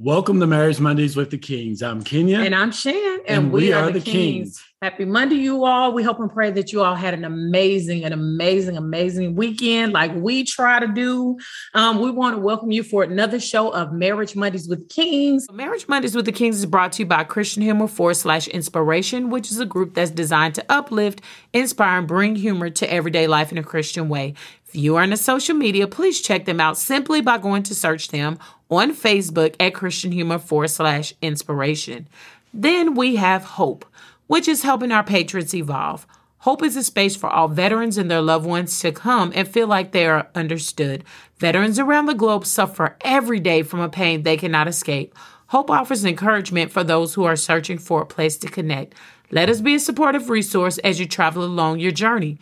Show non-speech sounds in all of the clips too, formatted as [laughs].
Welcome to Marriage Mondays with the Kings. I'm Kenya. And I'm Shan. And, and we, we, are, are the, Kings. Kings. Happy Monday, you all. We hope and pray that you all had an amazing, an amazing, amazing weekend like we try to do. Um, we want to welcome you for another show of Marriage Mondays with Kings. Marriage Mondays with the Kings is brought to you by Christian Humor forward slash inspiration, which is a group that's designed to uplift, inspire, and bring humor to everyday life in a Christian way. If you are in the social media, please check them out simply by going to search them on Facebook at Christian Humor forward slash inspiration. Then we have Hope, which is helping our patriots evolve. Hope is a space for all veterans and their loved ones to come and feel like they are understood. Veterans around the globe suffer every day from a pain they cannot escape. Hope offers encouragement for those who are searching for a place to connect. Let us be a supportive resource as you travel along your journey.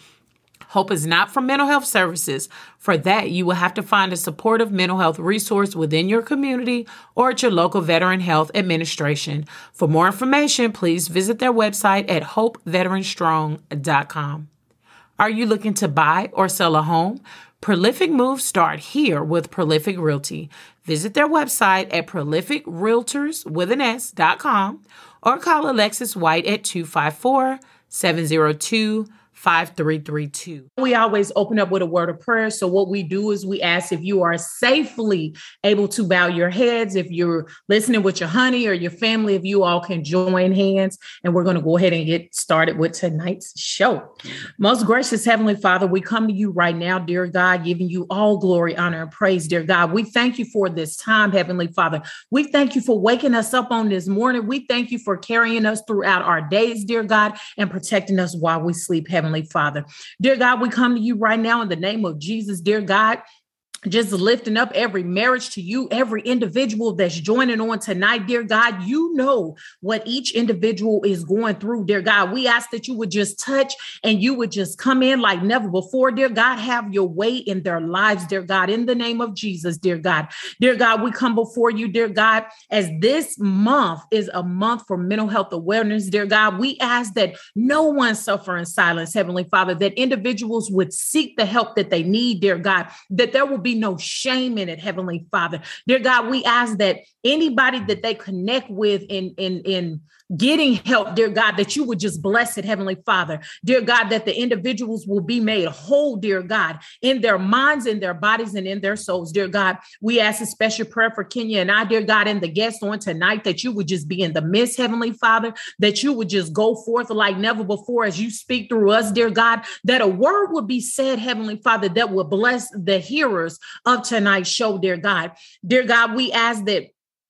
Hope is not for mental health services. For that, you will have to find a supportive mental health resource within your community or at your local Veteran Health Administration. For more information, please visit their website at hopeveteranstrong.com. Are you looking to buy or sell a home? Prolific moves start here with Prolific Realty. Visit their website at prolificrealtors with an S.com or call Alexis White at 254 702 5332. We always open up with a word of prayer. So, what we do is we ask if you are safely able to bow your heads, if you're listening with your honey or your family, if you all can join hands. And we're going to go ahead and get started with tonight's show. Most gracious Heavenly Father, we come to you right now, dear God, giving you all glory, honor, and praise, dear God. We thank you for this time, Heavenly Father. We thank you for waking us up on this morning. We thank you for carrying us throughout our days, dear God, and protecting us while we sleep, Heavenly Heavenly Father. Dear God, we come to you right now in the name of Jesus, dear God just lifting up every marriage to you, every individual that's joining on tonight, dear God. You know what each individual is going through, dear God. We ask that you would just touch and you would just come in like never before, dear God. Have your way in their lives, dear God, in the name of Jesus, dear God. Dear God, we come before you, dear God, as this month is a month for mental health awareness, dear God. We ask that no one suffer in silence, Heavenly Father, that individuals would seek the help that they need, dear God, that there will be no shame in it, Heavenly Father. Dear God, we ask that anybody that they connect with in in in getting help, dear God, that you would just bless it, Heavenly Father. Dear God, that the individuals will be made whole, dear God, in their minds, in their bodies, and in their souls, dear God. We ask a special prayer for Kenya and I, dear God, and the guests on tonight, that you would just be in the midst, Heavenly Father, that you would just go forth like never before as you speak through us, dear God, that a word would be said, Heavenly Father, that will bless the hearers of tonight's show, dear God. Dear God, we ask that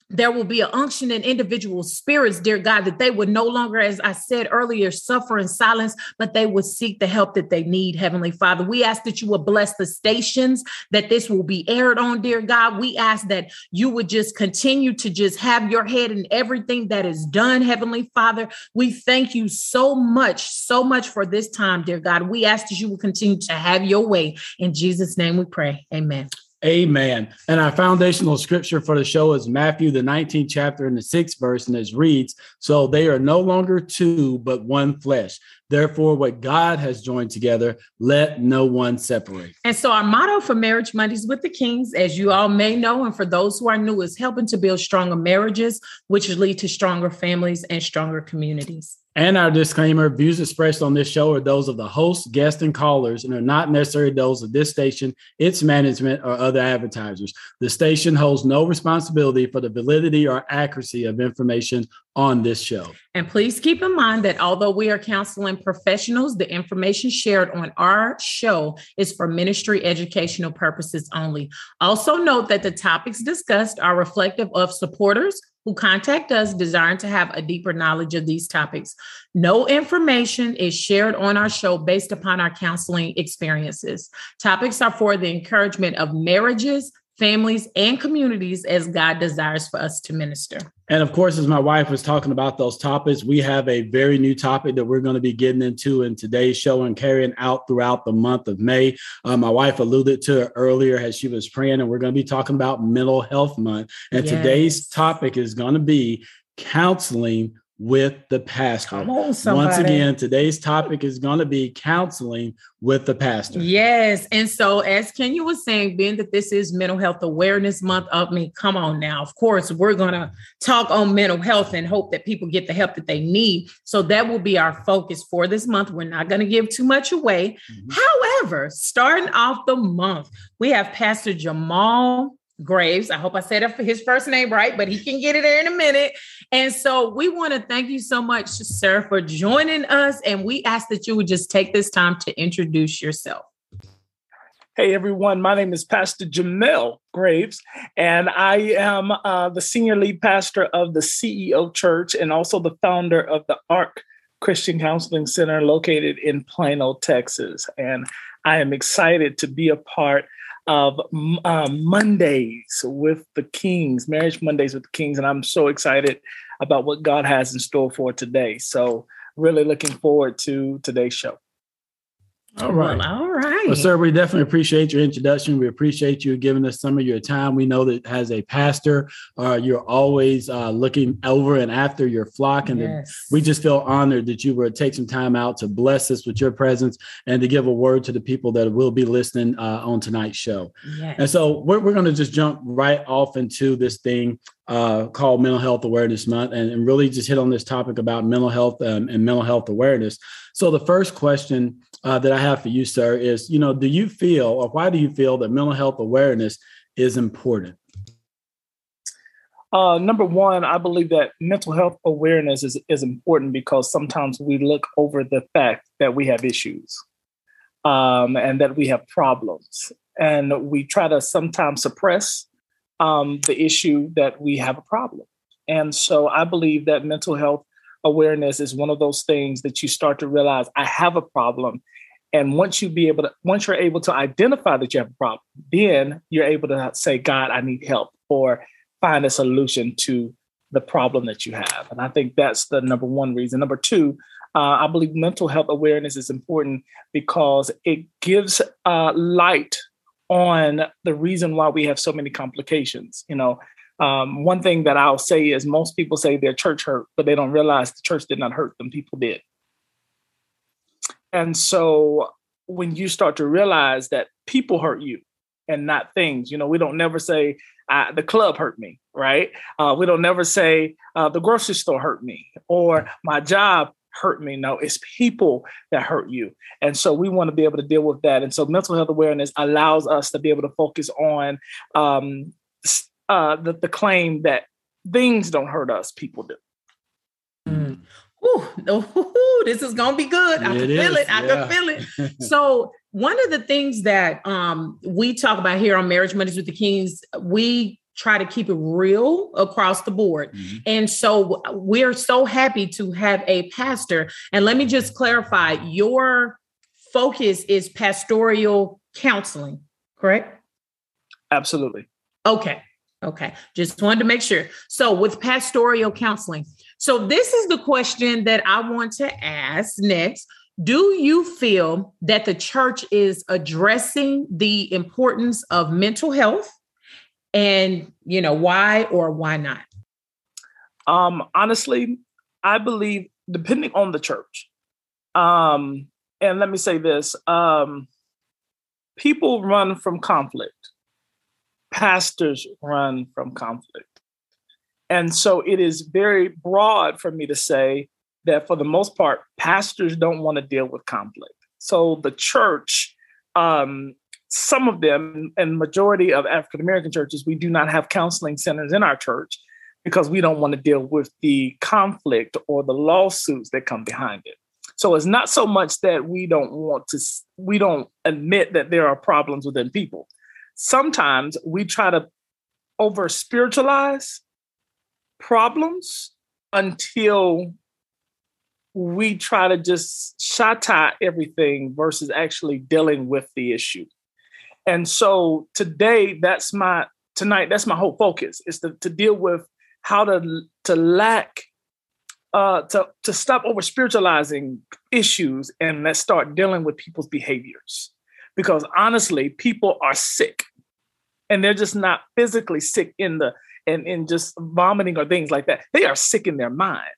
there will be an unction in individual spirits, dear God, that they would no longer, as I said earlier, suffer in silence, but they would seek the help that they need, Heavenly Father. We ask that you would bless the stations that this will be aired on, dear God. We ask that you would just continue to just have your head in everything that is done, Heavenly Father. We thank you so much, so much for this time, dear God. We ask that you will continue to have your way. In Jesus' name we pray. Amen. Amen. And our foundational scripture for the show is Matthew, the 19th chapter and the sixth verse, and it reads So they are no longer two, but one flesh. Therefore, what God has joined together, let no one separate. And so, our motto for Marriage Mondays with the Kings, as you all may know, and for those who are new, is helping to build stronger marriages, which lead to stronger families and stronger communities. And our disclaimer views expressed on this show are those of the host, guests, and callers, and are not necessarily those of this station, its management, or other advertisers. The station holds no responsibility for the validity or accuracy of information on this show. And please keep in mind that although we are counseling professionals, the information shared on our show is for ministry educational purposes only. Also, note that the topics discussed are reflective of supporters who contact us desiring to have a deeper knowledge of these topics. No information is shared on our show based upon our counseling experiences. Topics are for the encouragement of marriages, families, and communities as God desires for us to minister. And of course, as my wife was talking about those topics, we have a very new topic that we're going to be getting into in today's show and carrying out throughout the month of May. Uh, my wife alluded to it earlier as she was praying, and we're going to be talking about Mental Health Month. And yes. today's topic is going to be counseling with the pastor. On, Once again, today's topic is going to be counseling with the pastor. Yes. And so, as Kenya was saying, being that this is Mental Health Awareness Month, I mean, come on now. Of course, we're going to talk on mental health and hope that people get the help that they need. So, that will be our focus for this month. We're not going to give too much away. Mm-hmm. However, starting off the month, we have Pastor Jamal Graves. I hope I said his first name right, but he can get it there in a minute. And so we want to thank you so much, sir, for joining us. And we ask that you would just take this time to introduce yourself. Hey everyone, my name is Pastor Jamel Graves, and I am uh, the senior lead pastor of the CEO Church and also the founder of the ARC Christian Counseling Center located in Plano, Texas. And I am excited to be a part of uh, Mondays with the Kings, Marriage Mondays with the Kings. And I'm so excited about what God has in store for today. So, really looking forward to today's show. All right. Well, all right. Well, sir, we definitely appreciate your introduction. We appreciate you giving us some of your time. We know that as a pastor, uh, you're always uh, looking over and after your flock. And yes. we just feel honored that you would take some time out to bless us with your presence and to give a word to the people that will be listening uh, on tonight's show. Yes. And so we're, we're going to just jump right off into this thing uh, called Mental Health Awareness Month and, and, really just hit on this topic about mental health um, and mental health awareness. So, the first question uh, that I have for you, sir, is you know, do you feel or why do you feel that mental health awareness is important? Uh, number one, I believe that mental health awareness is, is important because sometimes we look over the fact that we have issues um, and that we have problems. And we try to sometimes suppress um, the issue that we have a problem. And so I believe that mental health awareness is one of those things that you start to realize I have a problem. And once you be able to, once you're able to identify that you have a problem, then you're able to say, God, I need help, or find a solution to the problem that you have. And I think that's the number one reason. Number two, uh, I believe mental health awareness is important because it gives uh, light on the reason why we have so many complications. You know, um, one thing that I'll say is most people say their church hurt, but they don't realize the church did not hurt them, people did. And so when you start to realize that people hurt you and not things, you know, we don't never say, the club hurt me, right? Uh, we don't never say uh, the grocery store hurt me or my job hurt me. No, it's people that hurt you. And so we want to be able to deal with that. And so mental health awareness allows us to be able to focus on um, uh, the, the claim that things don't hurt us, people do. Mm. Ooh, [laughs] this is gonna be good. I it can is. feel it. I yeah. can feel it. [laughs] so one of the things that um, we talk about here on Marriage Mondays with the Kings, we try to keep it real across the board. Mm-hmm. And so we're so happy to have a pastor. And let me just clarify your focus is pastoral counseling, correct? Absolutely. Okay. Okay. Just wanted to make sure. So, with pastoral counseling, so this is the question that I want to ask next. Do you feel that the church is addressing the importance of mental health and you know why or why not? Um honestly i believe depending on the church. Um and let me say this um people run from conflict. Pastors run from conflict. And so it is very broad for me to say that for the most part pastors don't want to deal with conflict. So the church um, some of them and majority of African American churches, we do not have counseling centers in our church because we don't want to deal with the conflict or the lawsuits that come behind it. So it's not so much that we don't want to, we don't admit that there are problems within people. Sometimes we try to over spiritualize problems until we try to just shata everything versus actually dealing with the issue. And so today, that's my tonight. That's my whole focus is to, to deal with how to to lack uh, to to stop over spiritualizing issues and let's start dealing with people's behaviors. Because honestly, people are sick, and they're just not physically sick in the and in just vomiting or things like that. They are sick in their mind.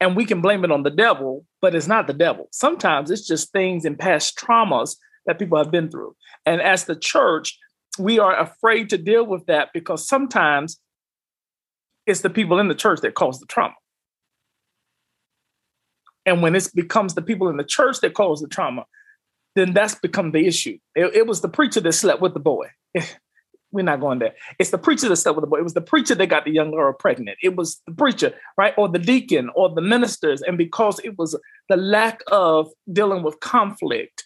and we can blame it on the devil, but it's not the devil. Sometimes it's just things and past traumas that people have been through. And as the church, we are afraid to deal with that because sometimes it's the people in the church that cause the trauma. And when it becomes the people in the church that cause the trauma, then that's become the issue. It, it was the preacher that slept with the boy. [laughs] We're not going there. It's the preacher that slept with the boy. It was the preacher that got the young girl pregnant. It was the preacher, right? Or the deacon or the ministers. And because it was the lack of dealing with conflict,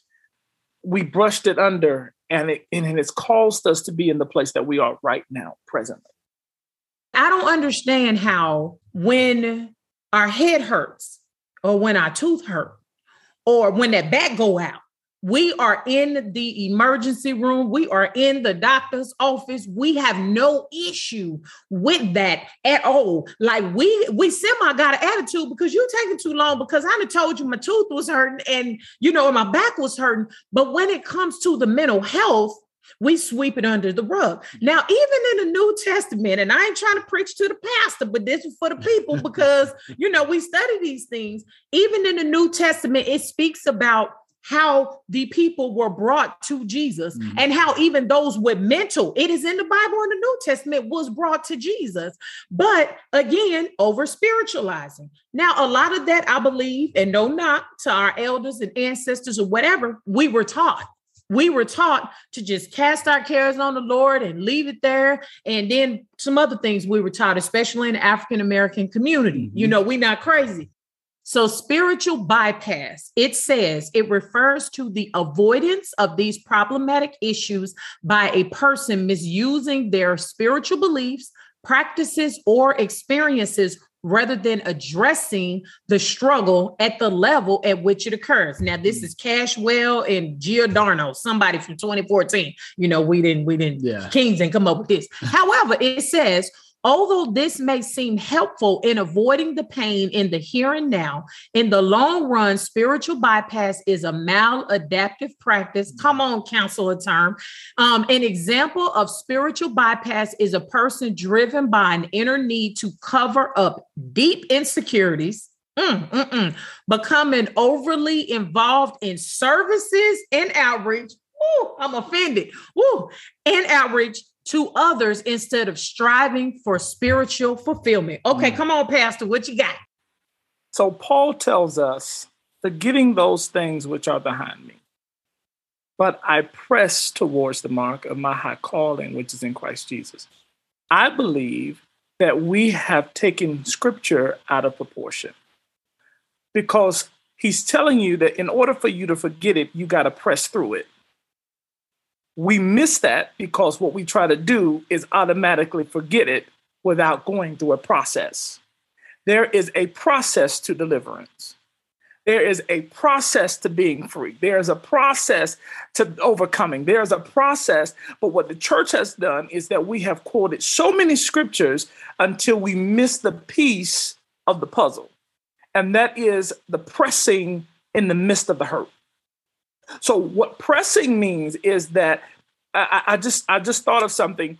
we brushed it under and it, and it's caused us to be in the place that we are right now, presently. I don't understand how when our head hurts or when our tooth hurt or when that back go out, we are in the emergency room. We are in the doctor's office. We have no issue with that at all. Like we we semi got an attitude because you taking too long because I done told you my tooth was hurting and you know my back was hurting. But when it comes to the mental health, we sweep it under the rug. Now, even in the New Testament, and I ain't trying to preach to the pastor, but this is for the people [laughs] because you know we study these things. Even in the New Testament, it speaks about how the people were brought to Jesus mm-hmm. and how even those with mental, it is in the Bible in the New Testament, was brought to Jesus. But again, over spiritualizing. Now, a lot of that I believe, and no knock to our elders and ancestors or whatever, we were taught. We were taught to just cast our cares on the Lord and leave it there. And then some other things we were taught, especially in the African American community. Mm-hmm. You know, we're not crazy. So, spiritual bypass, it says it refers to the avoidance of these problematic issues by a person misusing their spiritual beliefs, practices, or experiences rather than addressing the struggle at the level at which it occurs. Now, this is Cashwell and Giordano, somebody from 2014. You know, we didn't, we didn't, yeah. Kings didn't come up with this. However, it says Although this may seem helpful in avoiding the pain in the here and now, in the long run, spiritual bypass is a maladaptive practice. Come on, counsel a term. Um, an example of spiritual bypass is a person driven by an inner need to cover up deep insecurities. Mm, mm, mm, becoming overly involved in services and outreach. Ooh, I'm offended. Ooh, and outreach to others instead of striving for spiritual fulfillment. Okay, mm. come on, Pastor, what you got? So, Paul tells us, forgetting those things which are behind me, but I press towards the mark of my high calling, which is in Christ Jesus. I believe that we have taken scripture out of proportion because he's telling you that in order for you to forget it, you got to press through it we miss that because what we try to do is automatically forget it without going through a process. There is a process to deliverance. There is a process to being free. There is a process to overcoming. There is a process. But what the church has done is that we have quoted so many scriptures until we miss the piece of the puzzle. And that is the pressing in the midst of the hurt. So what pressing means is that I, I just I just thought of something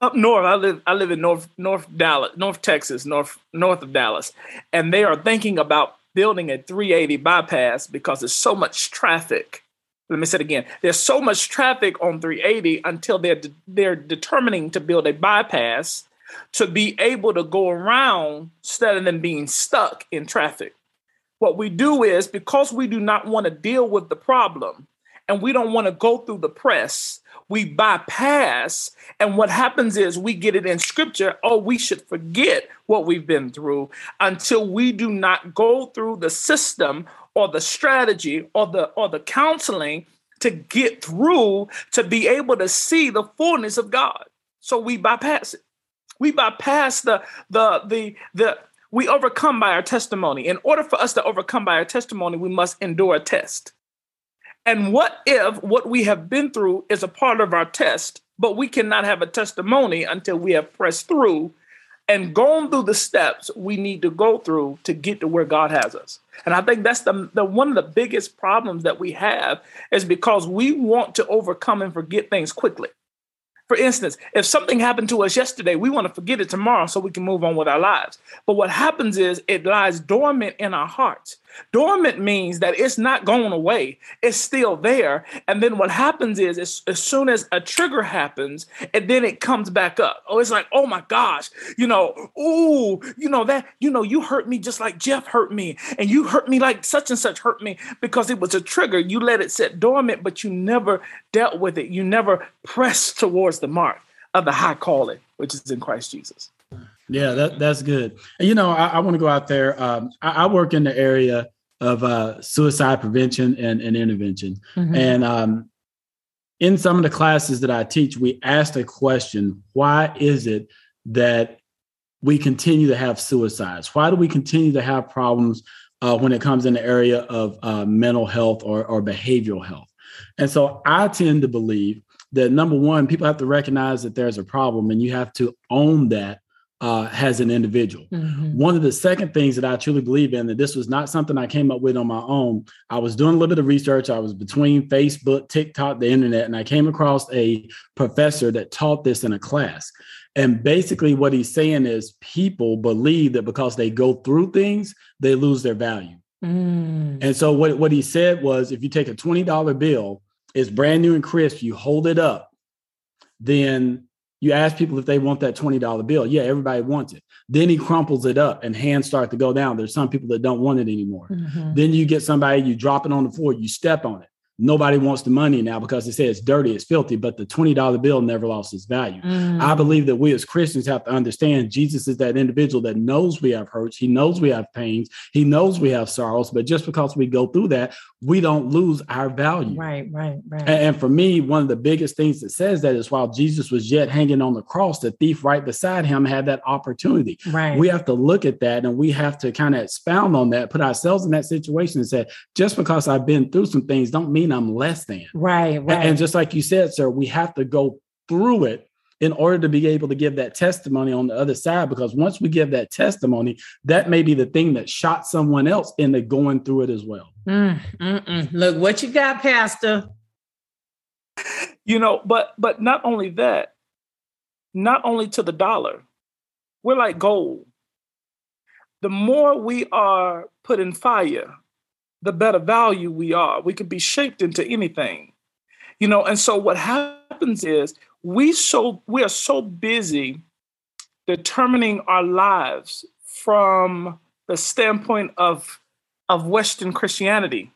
up north. I live I live in North North Dallas, North Texas, north north of Dallas, and they are thinking about building a 380 bypass because there's so much traffic. Let me say it again. There's so much traffic on 380 until they're de- they're determining to build a bypass to be able to go around instead of them being stuck in traffic. What we do is because we do not want to deal with the problem, and we don't want to go through the press. We bypass, and what happens is we get it in scripture. Oh, we should forget what we've been through until we do not go through the system or the strategy or the or the counseling to get through to be able to see the fullness of God. So we bypass it. We bypass the the the the we overcome by our testimony. In order for us to overcome by our testimony, we must endure a test. And what if what we have been through is a part of our test, but we cannot have a testimony until we have pressed through and gone through the steps we need to go through to get to where God has us. And I think that's the, the one of the biggest problems that we have is because we want to overcome and forget things quickly. For instance, if something happened to us yesterday, we want to forget it tomorrow so we can move on with our lives. But what happens is it lies dormant in our hearts. Dormant means that it's not going away, it's still there. And then what happens is, as, as soon as a trigger happens, and then it comes back up. Oh, it's like, oh my gosh, you know, ooh, you know, that, you know, you hurt me just like Jeff hurt me, and you hurt me like such and such hurt me because it was a trigger. You let it sit dormant, but you never dealt with it. You never pressed towards the mark of the high calling, which is in Christ Jesus. Yeah, that, that's good. You know, I, I want to go out there. Um, I, I, work in the area of uh, suicide prevention and, and intervention. Mm-hmm. And um, in some of the classes that I teach, we asked a question why is it that we continue to have suicides? Why do we continue to have problems uh, when it comes in the area of uh, mental health or, or behavioral health? And so I tend to believe that number one, people have to recognize that there's a problem and you have to own that uh, as an individual. Mm-hmm. One of the second things that I truly believe in that this was not something I came up with on my own. I was doing a little bit of research. I was between Facebook, TikTok, the internet, and I came across a professor that taught this in a class. And basically, what he's saying is people believe that because they go through things, they lose their value. Mm. And so, what, what he said was if you take a $20 bill, it's brand new and crisp, you hold it up, then you ask people if they want that $20 bill. Yeah, everybody wants it. Then he crumples it up and hands start to go down. There's some people that don't want it anymore. Mm-hmm. Then you get somebody, you drop it on the floor, you step on it nobody wants the money now because they say it's dirty, it's filthy, but the $20 bill never lost its value. Mm. I believe that we as Christians have to understand Jesus is that individual that knows we have hurts, he knows we have pains, he knows we have sorrows, but just because we go through that, we don't lose our value. Right, right, right. And, and for me, one of the biggest things that says that is while Jesus was yet hanging on the cross, the thief right beside him had that opportunity. Right. We have to look at that and we have to kind of expound on that, put ourselves in that situation and say, just because I've been through some things don't mean I'm less than. Right, right. And just like you said, sir, we have to go through it in order to be able to give that testimony on the other side. Because once we give that testimony, that may be the thing that shot someone else into going through it as well. Mm, Look what you got, Pastor. You know, but but not only that, not only to the dollar, we're like gold. The more we are put in fire, the better value we are. We could be shaped into anything. You know, and so what happens is we so we are so busy determining our lives from the standpoint of of Western Christianity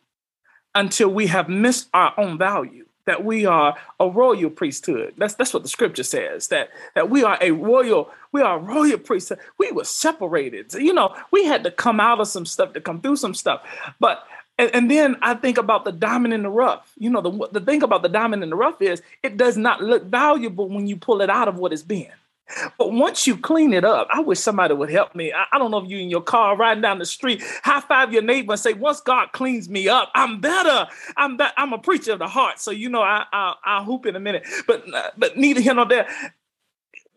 until we have missed our own value that we are a royal priesthood. That's that's what the scripture says. That that we are a royal, we are a royal priesthood. We were separated. You know, we had to come out of some stuff to come through some stuff. But and, and, then I think about the diamond in the rough. You know, the, the thing about the diamond in the rough is it does not look valuable when you pull it out of what it's been. But once you clean it up, I wish somebody would help me. I, I, don't know if you in your car riding down the street, high five your neighbor and say, "Once God cleans me up, I'm better. I'm that. I'm a preacher of the heart." So you know, I, I I'll hoop in a minute. But uh, but neither here nor there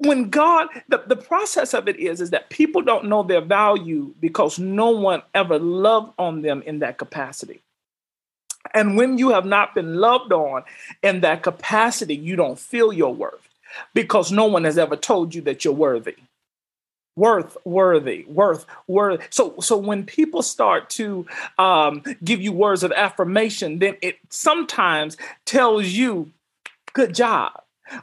when God, the, the process of it is, is that people don't know their value because no one ever loved on them in that capacity. And when you have not been loved on in that capacity, you don't feel your worth because no one has ever told you that you're worthy. Worth, worthy, worth, worthy. So, so when people start to um, give you words of affirmation, then it sometimes tells you, "Good job."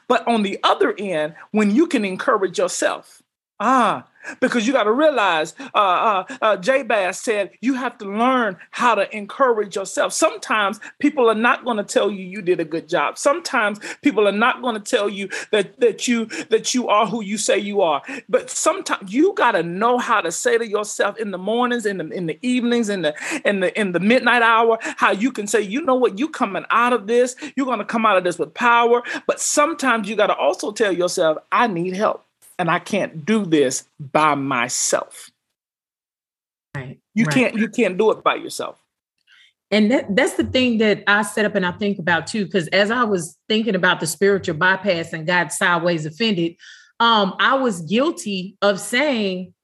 But on the other end, when you can encourage yourself, ah, because you got to realize, uh, uh, uh, Jabez said, you have to learn how to encourage yourself. Sometimes people are not going to tell you you did a good job. Sometimes people are not going to tell you that that you that you are who you say you are. But sometimes you got to know how to say to yourself in the mornings, in the in the evenings, in the in the in the midnight hour, how you can say, you know what, you coming out of this, you're going to come out of this with power. But sometimes you got to also tell yourself, I need help and I can't do this by myself. Right. You right. can't you can't do it by yourself. And that, that's the thing that I set up and I think about too. Because as I was thinking about the spiritual bypass and God sideways offended, um, I was guilty of saying,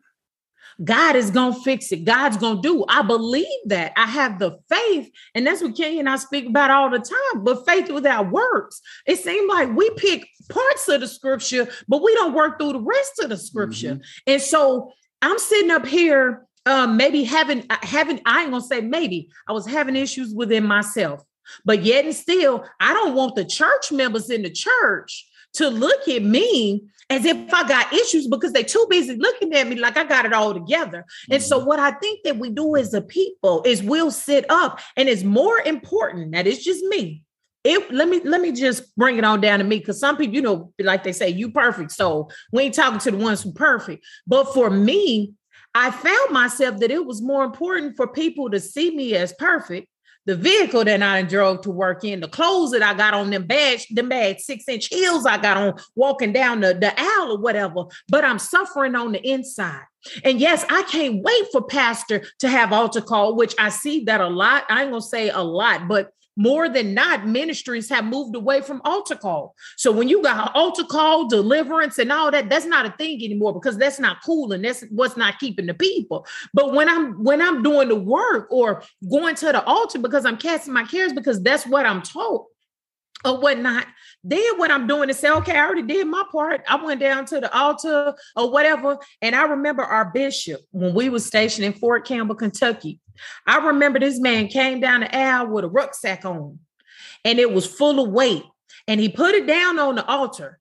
God is going to fix it. God's going to do. I believe that. I have the faith. And that's what Kenny and I speak about all the time. But faith without works. It seems like we pick parts of the scripture, but we don't work through the rest of the scripture. Mm-hmm. And so I'm sitting up here um, maybe having uh, having I ain't gonna say maybe I was having issues within myself, but yet and still I don't want the church members in the church to look at me as if I got issues because they're too busy looking at me like I got it all together. Mm-hmm. And so, mm-hmm. what I think that we do as a people is we'll sit up, and it's more important that it's just me. It, let me let me just bring it on down to me because some people, you know, like they say, you perfect. So we ain't talking to the ones who perfect. But for me, I found myself that it was more important for people to see me as perfect the vehicle that I drove to work in, the clothes that I got on, them bad, them bad six inch heels I got on walking down the, the aisle or whatever, but I'm suffering on the inside. And yes, I can't wait for pastor to have altar call, which I see that a lot. I ain't gonna say a lot, but more than not, ministries have moved away from altar call. So when you got altar call, deliverance, and all that, that's not a thing anymore because that's not cool and that's what's not keeping the people. But when I'm when I'm doing the work or going to the altar because I'm casting my cares because that's what I'm told or whatnot, then what I'm doing is say, okay, I already did my part. I went down to the altar or whatever. And I remember our bishop when we was stationed in Fort Campbell, Kentucky. I remember this man came down the aisle with a rucksack on and it was full of weight. And he put it down on the altar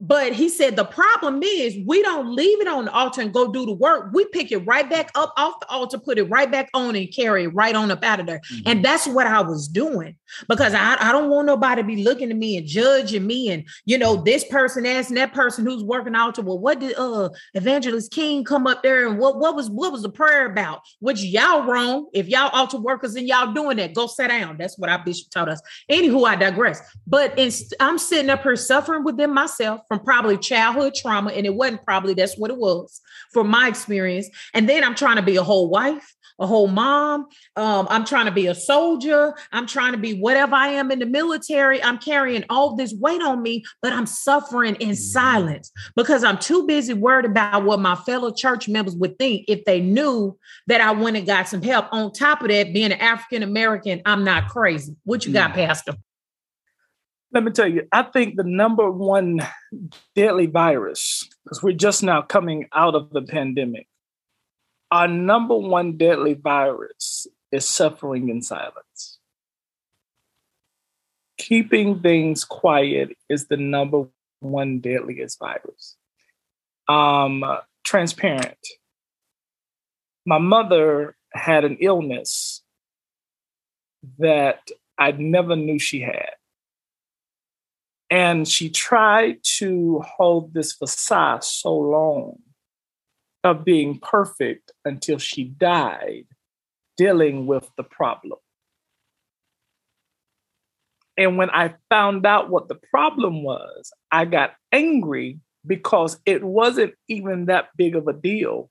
but he said the problem is we don't leave it on the altar and go do the work. We pick it right back up off the altar, put it right back on and carry it right on up out of there. Mm-hmm. And that's what I was doing because I, I don't want nobody to be looking at me and judging me. And you know, this person asking that person who's working altar. Well, what did uh Evangelist King come up there and what what was what was the prayer about? Which y'all wrong. If y'all altar workers and y'all doing that, go sit down. That's what our bishop taught us. Anywho, I digress. But in, I'm sitting up here suffering within myself from probably childhood trauma, and it wasn't probably that's what it was from my experience. And then I'm trying to be a whole wife, a whole mom. Um, I'm trying to be a soldier. I'm trying to be whatever I am in the military. I'm carrying all this weight on me, but I'm suffering in mm-hmm. silence because I'm too busy worried about what my fellow church members would think if they knew that I went and got some help. On top of that, being an African American, I'm not crazy. What you got, mm. Pastor? Let me tell you, I think the number one deadly virus, because we're just now coming out of the pandemic, our number one deadly virus is suffering in silence. Keeping things quiet is the number one deadliest virus. Um, transparent. My mother had an illness that I never knew she had. And she tried to hold this facade so long of being perfect until she died dealing with the problem. And when I found out what the problem was, I got angry because it wasn't even that big of a deal.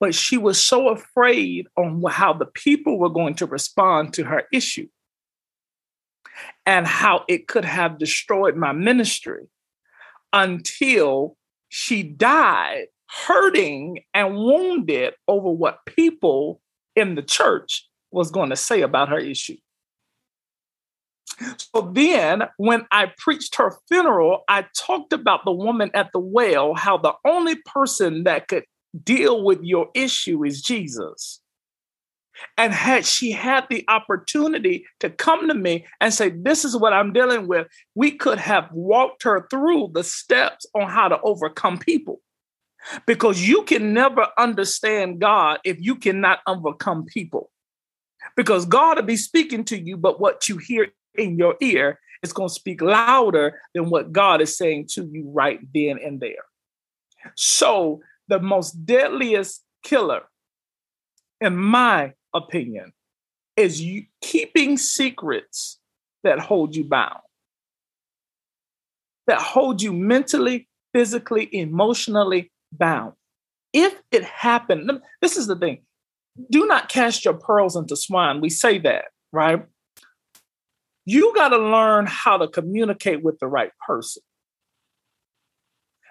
But she was so afraid on how the people were going to respond to her issue and how it could have destroyed my ministry until she died hurting and wounded over what people in the church was going to say about her issue. So then, when I preached her funeral, I talked about the woman at the well, how the only person that could deal with your issue is Jesus. And had she had the opportunity to come to me and say, This is what I'm dealing with, we could have walked her through the steps on how to overcome people. Because you can never understand God if you cannot overcome people. Because God will be speaking to you, but what you hear in your ear is going to speak louder than what God is saying to you right then and there. So, the most deadliest killer, in my opinion is you keeping secrets that hold you bound, that hold you mentally, physically, emotionally bound. If it happened, this is the thing do not cast your pearls into swine. We say that, right? You got to learn how to communicate with the right person.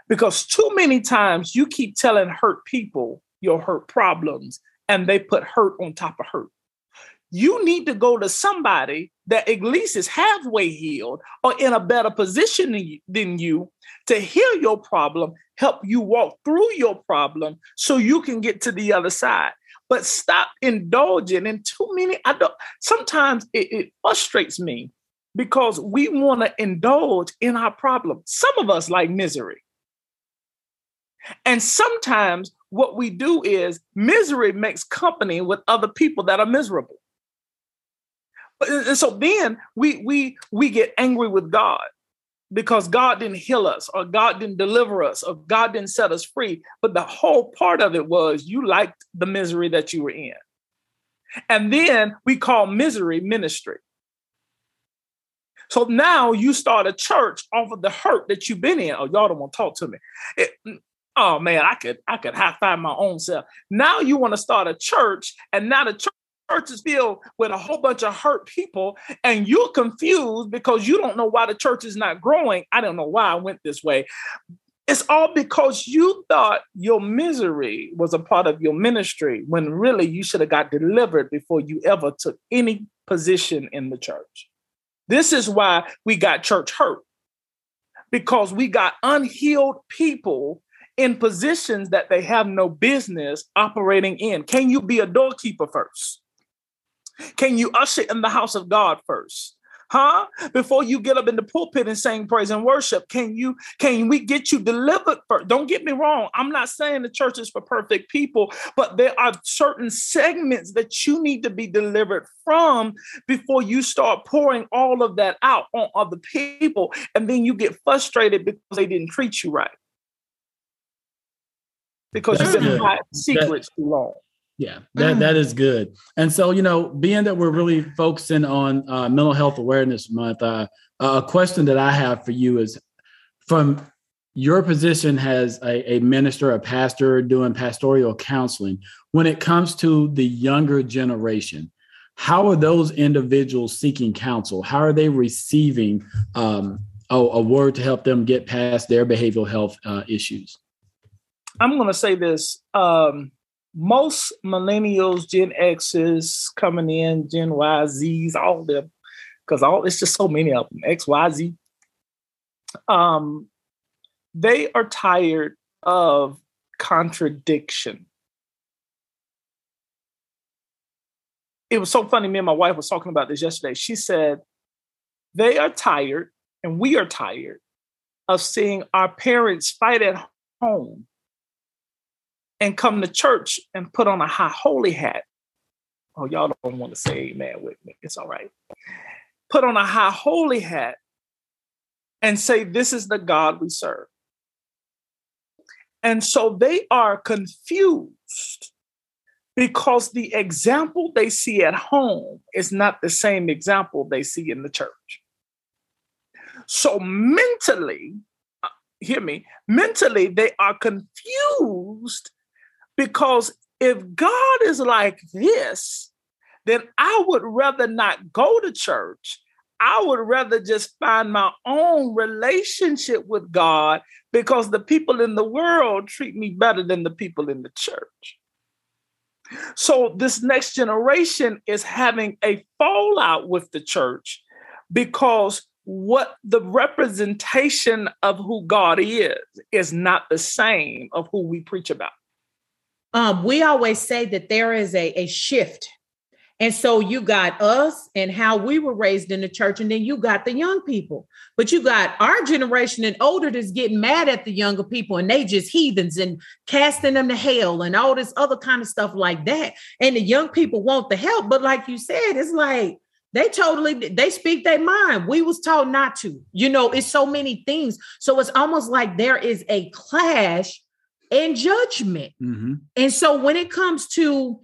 Because too many times you keep telling hurt people your hurt problems and they put hurt on top of hurt. You need to go to somebody that at least is halfway healed or in a better position than you to heal your problem, help you walk through your problem so you can get to the other side. But stop indulging in too many. I don't sometimes it, it frustrates me because we want to indulge in our problem. Some of us like misery. And sometimes what we do is misery makes company with other people that are miserable. And so then we we we get angry with God because God didn't heal us or God didn't deliver us or God didn't set us free. But the whole part of it was you liked the misery that you were in. And then we call misery ministry. So now you start a church off of the hurt that you've been in. Oh, y'all don't want to talk to me. It, oh man, I could I could high five my own self. Now you want to start a church, and now the church church is filled with a whole bunch of hurt people and you're confused because you don't know why the church is not growing. I don't know why I went this way. It's all because you thought your misery was a part of your ministry when really you should have got delivered before you ever took any position in the church. This is why we got church hurt because we got unhealed people in positions that they have no business operating in. Can you be a doorkeeper first? Can you usher in the house of God first? Huh? Before you get up in the pulpit and sing praise and worship, can you can we get you delivered first? Don't get me wrong. I'm not saying the church is for perfect people, but there are certain segments that you need to be delivered from before you start pouring all of that out on other people. And then you get frustrated because they didn't treat you right. Because That's you've been secrets that, too long. Yeah, that, that is good. And so, you know, being that we're really focusing on uh, Mental Health Awareness Month, uh, a question that I have for you is from your position as a, a, minister, a pastor doing pastoral counseling, when it comes to the younger generation, how are those individuals seeking counsel? How are they receiving um, a, a, word to help them get past their behavioral health uh, issues? I'm going to say this. Um, most millennials, Gen X's coming in, Gen Y, Z's, all of them, because all it's just so many of them, X, Y, Z. Um, they are tired of contradiction. It was so funny. Me and my wife was talking about this yesterday. She said, they are tired, and we are tired of seeing our parents fight at home and come to church and put on a high holy hat. Oh, y'all don't want to say amen with me. It's all right. Put on a high holy hat and say, This is the God we serve. And so they are confused because the example they see at home is not the same example they see in the church. So mentally, uh, hear me, mentally, they are confused because if God is like this, then I would rather not go to church. I would rather just find my own relationship with God because the people in the world treat me better than the people in the church. So, this next generation is having a fallout with the church because what the representation of who God is is not the same of who we preach about um, we always say that there is a, a shift. And so you got us and how we were raised in the church, and then you got the young people. But you got our generation and older that's getting mad at the younger people, and they just heathens and casting them to hell and all this other kind of stuff like that. And the young people want the help, but like you said, it's like they totally they speak their mind. We was taught not to. You know, it's so many things. So it's almost like there is a clash and judgment. Mm-hmm. And so when it comes to,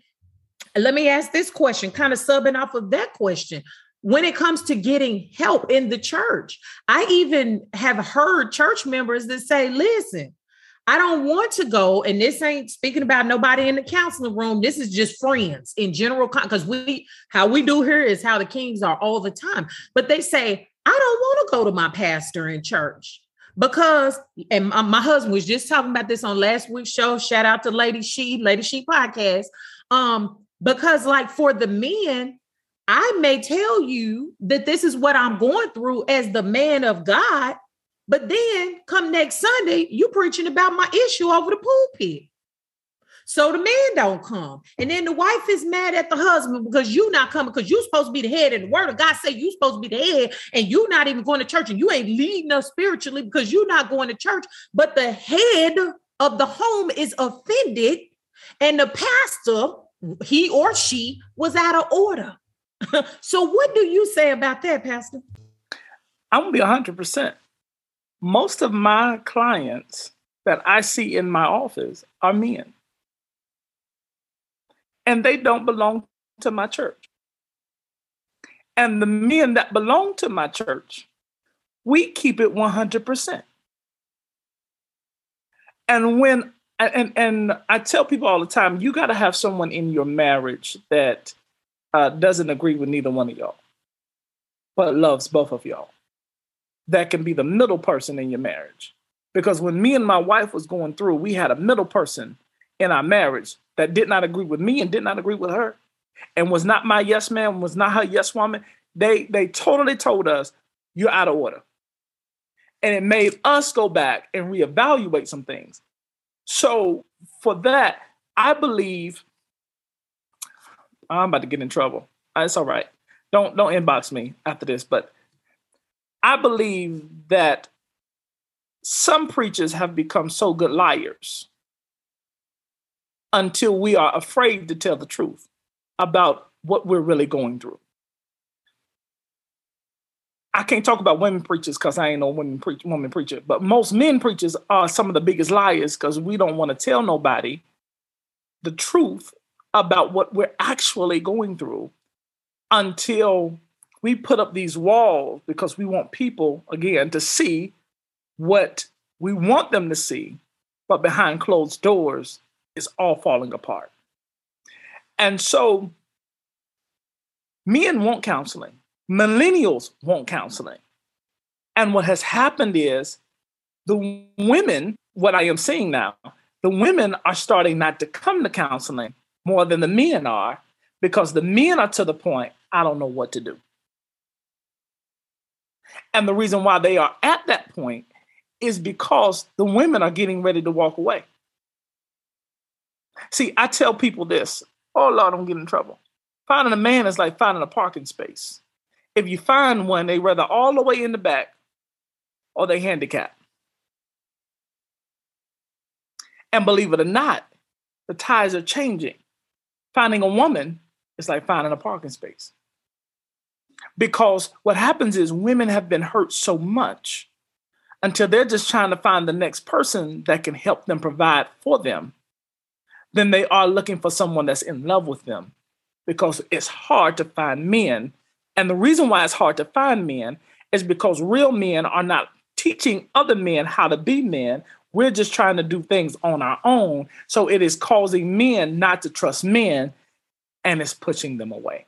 let me ask this question, kind of subbing off of that question. When it comes to getting help in the church, I even have heard church members that say, listen, I don't want to go, and this ain't speaking about nobody in the counseling room. This is just friends in general, because we how we do here is how the kings are all the time. But they say, I don't want to go to my pastor in church because and my, my husband was just talking about this on last week's show. Shout out to Lady She, Lady She podcast. Um, because like for the men, I may tell you that this is what I'm going through as the man of God, but then come next Sunday, you preaching about my issue over the pulpit. So the man don't come. And then the wife is mad at the husband because you not coming because you supposed to be the head and the word of God say you supposed to be the head and you not even going to church and you ain't leading us spiritually because you not going to church. But the head of the home is offended and the pastor, he or she was out of order. [laughs] so what do you say about that, Pastor? I'm gonna be hundred percent. Most of my clients that I see in my office are men and they don't belong to my church. And the men that belong to my church, we keep it 100%. And when and and I tell people all the time, you got to have someone in your marriage that uh, doesn't agree with neither one of y'all, but loves both of y'all. That can be the middle person in your marriage. Because when me and my wife was going through, we had a middle person in our marriage that did not agree with me and did not agree with her and was not my yes man, was not her yes woman, they they totally told us you're out of order. And it made us go back and reevaluate some things. So for that, I believe I'm about to get in trouble. Uh, it's all right. Don't don't inbox me after this, but I believe that some preachers have become so good liars until we are afraid to tell the truth about what we're really going through. I can't talk about women preachers because I ain't no women preach woman preacher, but most men preachers are some of the biggest liars because we don't want to tell nobody the truth about what we're actually going through until we put up these walls because we want people again to see what we want them to see, but behind closed doors, is all falling apart. And so men want counseling, millennials want counseling. And what has happened is the women, what I am seeing now, the women are starting not to come to counseling more than the men are because the men are to the point, I don't know what to do. And the reason why they are at that point is because the women are getting ready to walk away. See, I tell people this. Oh Lord, I'm getting in trouble. Finding a man is like finding a parking space. If you find one, they rather all the way in the back or they handicap. And believe it or not, the tides are changing. Finding a woman is like finding a parking space. Because what happens is women have been hurt so much until they're just trying to find the next person that can help them provide for them than they are looking for someone that's in love with them because it's hard to find men. And the reason why it's hard to find men is because real men are not teaching other men how to be men. We're just trying to do things on our own. So it is causing men not to trust men and it's pushing them away.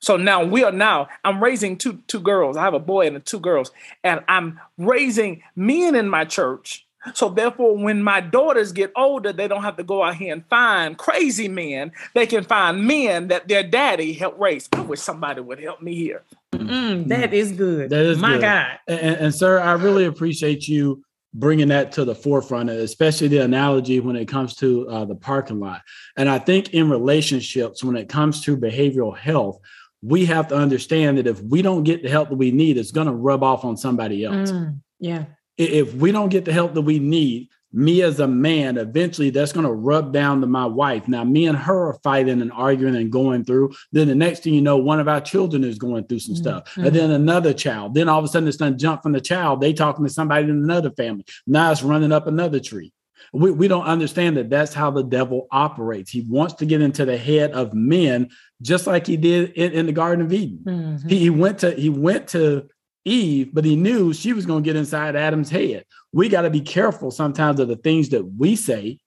So now we are now, I'm raising two, two girls. I have a boy and two girls, and I'm raising men in my church so therefore, when my daughters get older, they don't have to go out here and find crazy men. They can find men that their daddy helped raise. I wish somebody would help me here. Mm, that is good. That is my good. God. And, and, sir, I really appreciate you bringing that to the forefront, especially the analogy when it comes to uh, the parking lot. And I think in relationships, when it comes to behavioral health, we have to understand that if we don't get the help that we need, it's going to rub off on somebody else. Mm, yeah if we don't get the help that we need, me as a man, eventually that's going to rub down to my wife. Now, me and her are fighting and arguing and going through. Then the next thing you know, one of our children is going through some mm-hmm. stuff, and then another child. Then all of a sudden, it's going to jump from the child. They talking to somebody in another family. Now it's running up another tree. We, we don't understand that that's how the devil operates. He wants to get into the head of men, just like he did in, in the Garden of Eden. Mm-hmm. He, he went to he went to Eve, but he knew she was going to get inside Adam's head. We got to be careful sometimes of the things that we say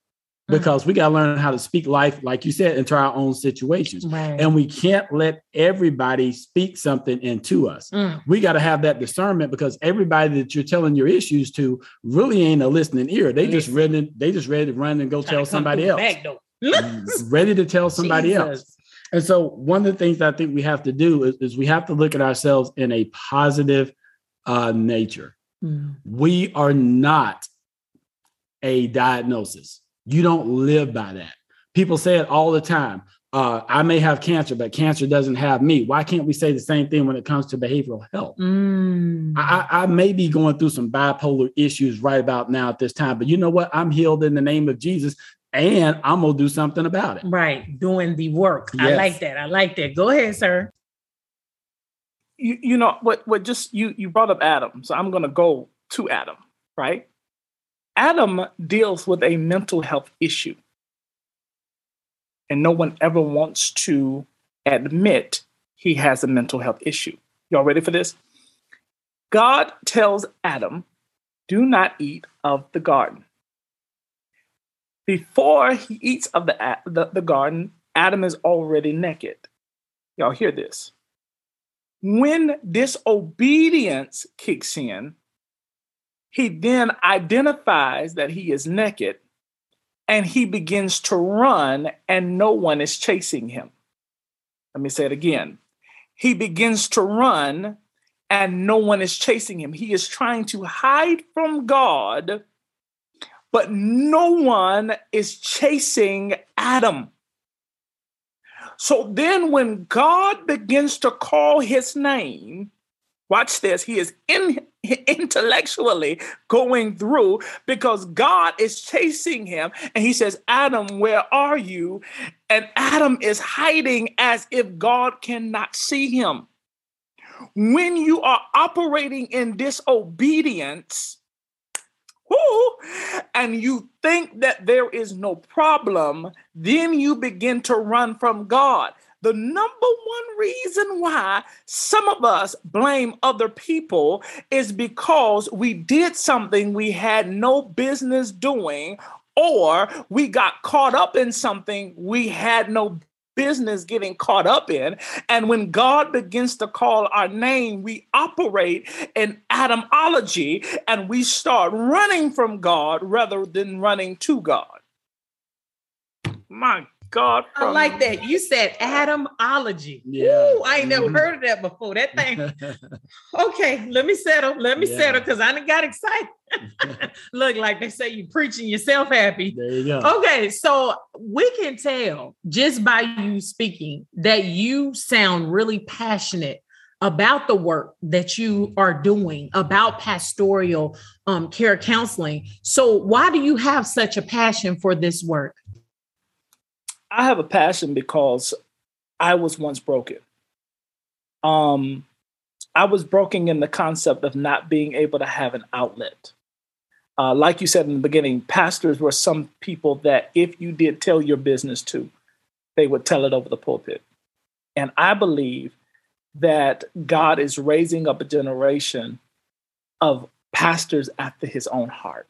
because we got to learn how to speak life, like you said, into our own situations. Right. And we can't let everybody speak something into us. Mm. We got to have that discernment because everybody that you're telling your issues to really ain't a listening ear. They just ready, they just ready to run and go tell somebody else. back ready to tell somebody else. And so one of the things I think we have to do is, is we have to look at ourselves in a positive uh, nature. Mm. We are not a diagnosis. You don't live by that. People say it all the time. Uh, I may have cancer, but cancer doesn't have me. Why can't we say the same thing when it comes to behavioral health? Mm. I, I I may be going through some bipolar issues right about now at this time, but you know what? I'm healed in the name of Jesus, and I'm gonna do something about it. Right. Doing the work. I like that. I like that. Go ahead, sir. You, you know what what just you you brought up adam so i'm going to go to adam right? Adam deals with a mental health issue. And no one ever wants to admit he has a mental health issue. Y'all ready for this? God tells adam do not eat of the garden. Before he eats of the, the, the garden adam is already naked. Y'all hear this when disobedience kicks in, he then identifies that he is naked and he begins to run and no one is chasing him. Let me say it again. He begins to run and no one is chasing him. He is trying to hide from God, but no one is chasing Adam. So then, when God begins to call his name, watch this, he is in, [laughs] intellectually going through because God is chasing him. And he says, Adam, where are you? And Adam is hiding as if God cannot see him. When you are operating in disobedience, [laughs] and you think that there is no problem, then you begin to run from God. The number one reason why some of us blame other people is because we did something we had no business doing, or we got caught up in something we had no business getting caught up in. And when God begins to call our name, we operate in Adamology and we start running from God rather than running to God. My God. I from- like that. You said Adamology. Yeah. Ooh, I ain't never Mhm. heard of that before. That thing. [laughs] Okay, let me settle. Let me Yeah. settle because I done got excited. [laughs] Look, like they say, you preaching yourself happy. there you go. Okay, so we can tell just by you speaking that you sound really passionate about the work that you are doing about pastoral um, care counseling. So, why do you have such a passion for this work? I have a passion because I was once broken. Um, I was broken in the concept of not being able to have an outlet. Uh, like you said in the beginning, pastors were some people that if you did tell your business to, they would tell it over the pulpit. And I believe that God is raising up a generation of pastors after his own heart.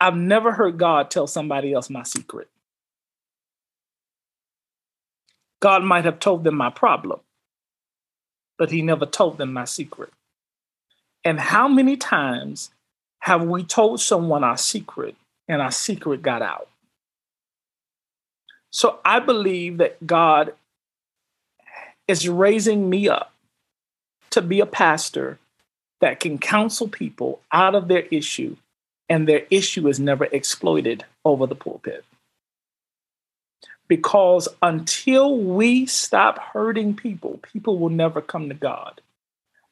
I've never heard God tell somebody else my secret. God might have told them my problem, but he never told them my secret. And how many times have we told someone our secret and our secret got out? So I believe that God is raising me up to be a pastor that can counsel people out of their issue, and their issue is never exploited over the pulpit because until we stop hurting people, people will never come to God.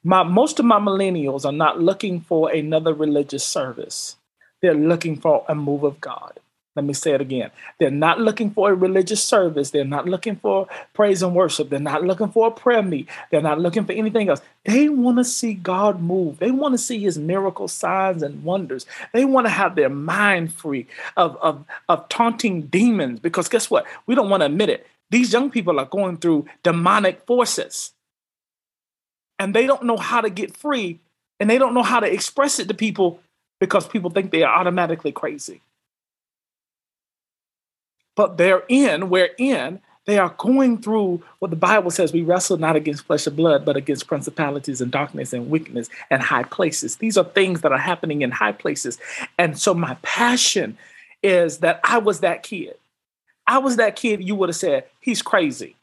My, most of my millennials are not looking for another religious service. They're looking for a move of God. Let me say it again. They're not looking for a religious service. They're not looking for praise and worship. They're not looking for a prayer meet. They're not looking for anything else. They want to see God move. They want to see his miracle signs and wonders. They want to have their mind free of, of, of taunting demons because guess what? We don't want to admit it. These young people are going through demonic forces and they don't know how to get free and they don't know how to express it to people because people think they are automatically crazy. But they're in, we're in, they are going through what the Bible says we wrestle not against flesh and blood, but against principalities and darkness and wickedness and high places. These are things that are happening in high places. And so my passion is that I was that kid. I was that kid you would have said, he's crazy.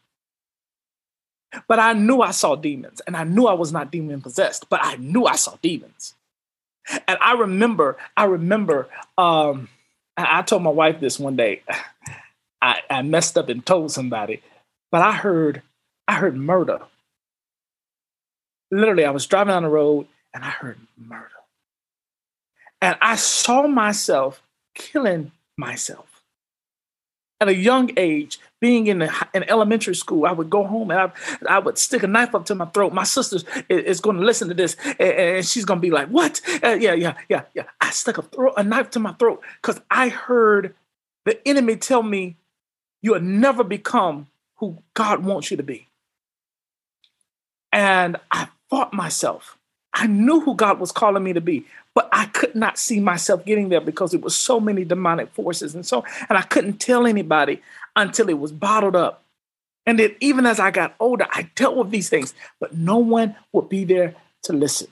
But I knew I saw demons and I knew I was not demon possessed, but I knew I saw demons. And I remember, I remember, um, I told my wife this one day. I, I messed up and told somebody, but I heard, I heard murder. Literally, I was driving down the road and I heard murder. And I saw myself killing myself. At a young age, being in, the, in elementary school, I would go home and I, I would stick a knife up to my throat. My sister is, going to listen to this and, and she's going to be like, What? Uh, yeah, yeah, yeah, yeah. I stuck a, a knife to my throat because I heard the enemy tell me you'll never become who God wants you to be. And I fought myself. I knew who God was calling me to be, but I could not see myself getting there because it was so many demonic forces and so and I couldn't tell anybody until it was bottled up. And then even as I got older, I dealt with these things, but no one would be there to listen.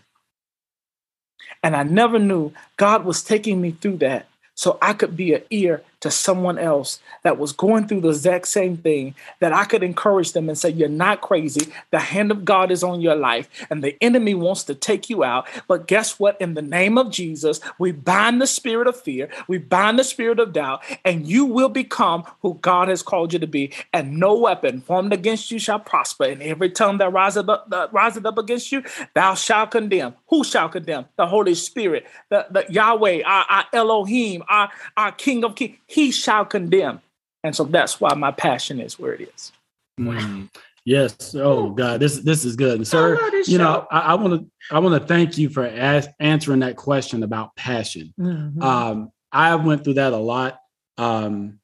And I never knew God was taking me through that so I could be an ear to someone else that was going through the exact same thing, that I could encourage them and say, You're not crazy. The hand of God is on your life, and the enemy wants to take you out. But guess what? In the name of Jesus, we bind the spirit of fear, we bind the spirit of doubt, and you will become who God has called you to be. And no weapon formed against you shall prosper. And every tongue that rises up, up against you, thou shalt condemn. Who shall condemn? The Holy Spirit, the, the Yahweh, our, our Elohim, our, our King of Kings he shall condemn. And so that's why my passion is where it is. Mm. Yes. Oh God, this this is good, sir. You know, I want to I want to thank you for as, answering that question about passion. Mm-hmm. Um, I went through that a lot um,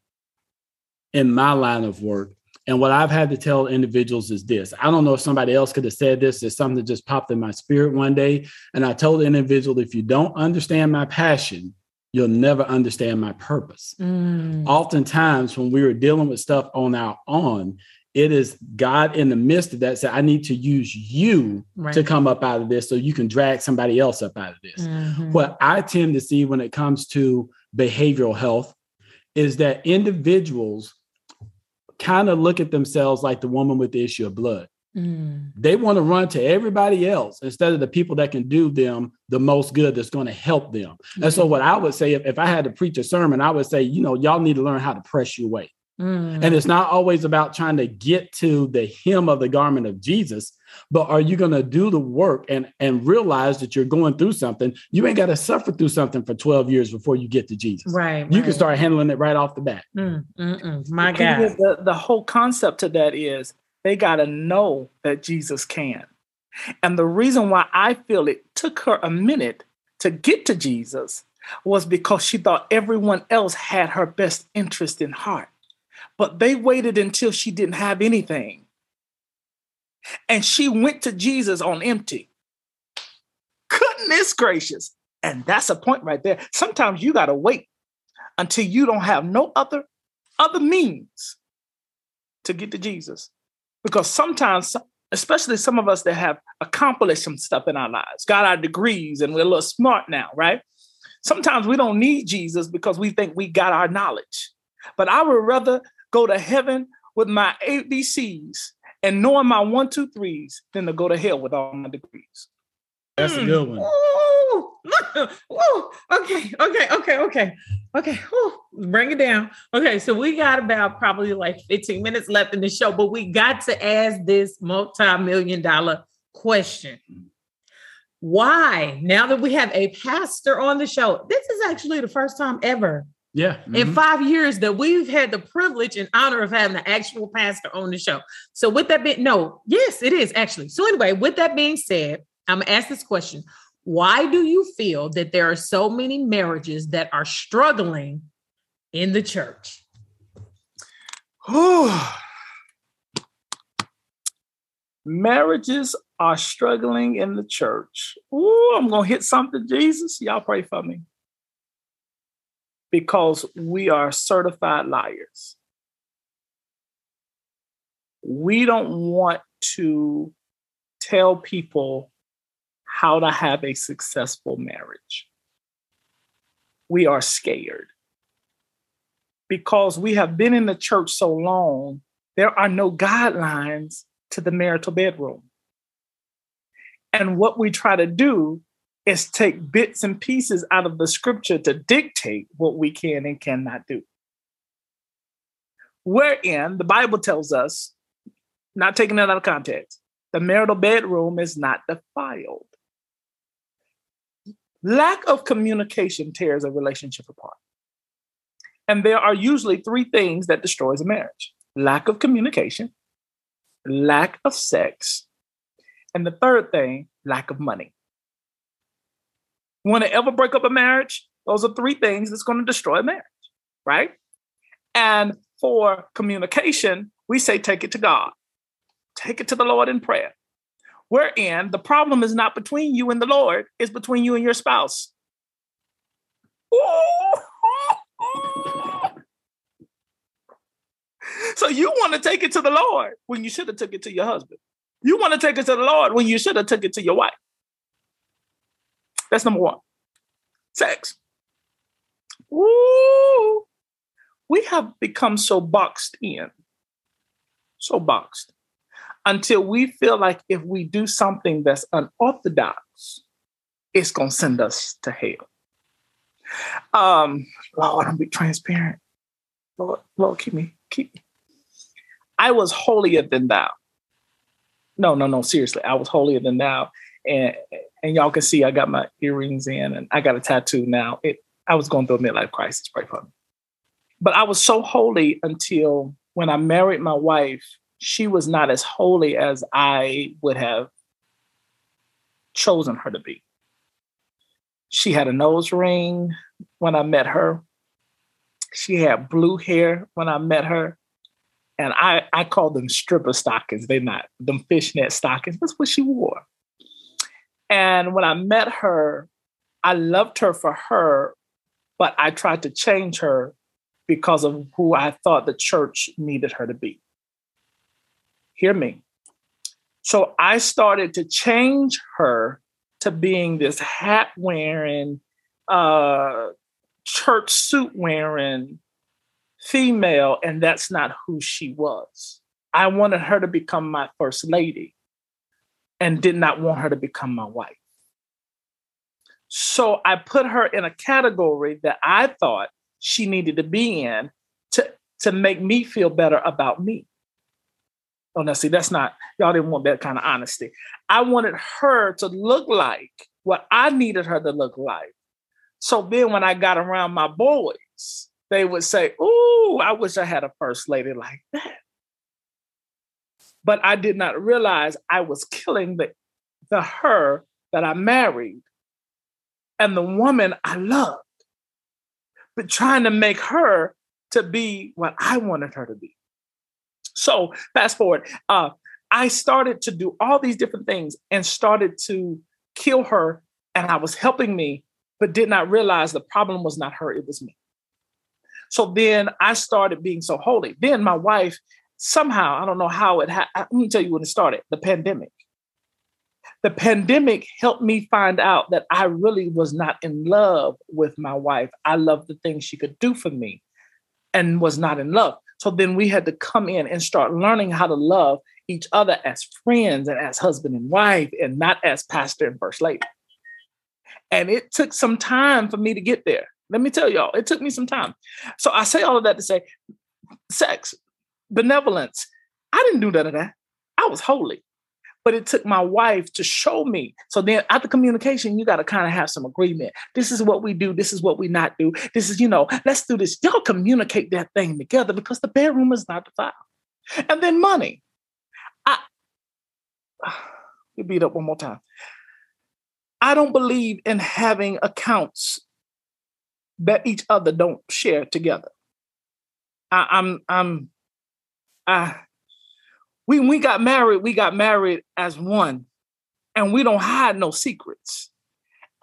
in my line of work, and what I've had to tell individuals is this: I don't know if somebody else could have said this. It's something that just popped in my spirit one day, and I told the individual, if you don't understand my passion, you'll never understand my purpose. Mm. Oftentimes, when we were dealing with stuff on our own, it is God in the midst of that said, I need to use you right. to come up out of this so you can drag somebody else up out of this. Mm-hmm. What I tend to see when it comes to behavioral health is that individuals kind of look at themselves like the woman with the issue of blood. Mm. They want to run to everybody else instead of the people that can do them the most good that's going to help them. Mm-hmm. And so, what I would say, if, if I had to preach a sermon, I would say, you know, y'all need to learn how to press your way. Mm. And it's not always about trying to get to the hem of the garment of Jesus, but are you going to do the work and, and realize that you're going through something? You ain't got to suffer through something for 12 years before you get to Jesus. Right. You right. can start handling it right off the bat. Mm, my God. The, the whole concept to that is they got to know that Jesus can. And the reason why I feel it took her a minute to get to Jesus was because she thought everyone else had her best interest in heart. But they waited until she didn't have anything. And she went to Jesus on empty. Goodness gracious. And that's a point right there. Sometimes you got to wait until you don't have no other other means to get to Jesus. Because sometimes, especially some of us that have accomplished some stuff in our lives, got our degrees, and we're a little smart now, right? Sometimes we don't need Jesus because we think we got our knowledge. But I would rather go to heaven with my ABCs and knowing my one, two, threes than to go to hell with all my degrees. That's a mm. good one. Ooh, [laughs] okay, okay, okay, okay, okay. Bring it down. Okay, so we got about probably like 15 minutes left in the show, but we got to ask this multi-million dollar question. Why, now that we have a pastor on the show, this is actually the first time ever yeah. Mm-hmm. In five years that we've had the privilege and honor of having the actual pastor on the show. So with that being no, yes, it is actually. So anyway, with that being said, I'm gonna ask this question. Why do you feel that there are so many marriages that are struggling in the church? marriages are struggling in the church. Ooh, I'm gonna hit something, Jesus. Y'all pray for me. Because we are certified liars. we don't want to tell people how to have a successful marriage. We are scared because we have been in the church so long, there are no guidelines to the marital bedroom. And what we try to do is take bits and pieces out of the scripture to dictate what we can and cannot do. Wherein the Bible tells us, not taking it out of context, the marital bedroom is not defiled. Lack of communication tears a relationship apart. And there are usually three things that destroys a marriage lack of communication, lack of sex, and the third thing, lack of money. Want to ever break up a marriage? Those are three things that's going to destroy a marriage, right? And for communication, we say take it to God, take it to the Lord in prayer. Wherein the problem is not between you and the Lord, it's between you and your spouse. [laughs] So you want to take it to the Lord when you should have took it to your husband. You want to take it to the Lord when you should have took it to your wife. That's number one. Sex. Ooh, we have become so boxed in, so boxed, until we feel like if we do something that's unorthodox, it's gonna send us to hell. Um, Lord, I'm be transparent. Lord, Lord, keep me, keep me. I was holier than thou. No, no, no, seriously, I was holier than thou. And and y'all can see I got my earrings in and I got a tattoo now. It I was going through a midlife crisis, pray for me. But I was so holy until when I married my wife, she was not as holy as I would have chosen her to be. She had a nose ring when I met her. She had blue hair when I met her. And I, I call them stripper stockings. They're not them fishnet stockings. That's what she wore. And when I met her, I loved her for her, but I tried to change her because of who I thought the church needed her to be. Hear me. So I started to change her to being this hat wearing, uh, church suit wearing female, and that's not who she was. I wanted her to become my first lady and did not want her to become my wife. So I put her in a category that I thought she needed to be in to, to make me feel better about me. Oh, now see, that's not, y'all didn't want that kind of honesty. I wanted her to look like what I needed her to look like. So then when I got around my boys, they would say, Ooh, I wish I had a first lady like that. But I did not realize I was killing the, the her that I married and the woman I loved, but trying to make her to be what I wanted her to be. So fast forward, uh, I started to do all these different things and started to kill her, and I was helping me, but did not realize the problem was not her, it was me. So then I started being so holy. Then my wife somehow, I don't know how it happened. Let me tell you when it started the pandemic. The pandemic helped me find out that I really was not in love with my wife. I loved the things she could do for me and was not in love. So then we had to come in and start learning how to love each other as friends and as husband and wife and not as pastor and first lady. And it took some time for me to get there. Let me tell y'all, it took me some time. So I say all of that to say sex, benevolence. I didn't do none of that. I was holy. But it took my wife to show me. So then after communication, you got to kind of have some agreement. This is what we do. This is what we not do. This is, you know, let's do this. Y'all communicate that thing together because the bedroom is not the file. And then money. I [sighs] you beat up one more time. I don't believe in having accounts that each other don't share together. I, I'm I'm I we we got married, we got married as one, and we don't hide no secrets.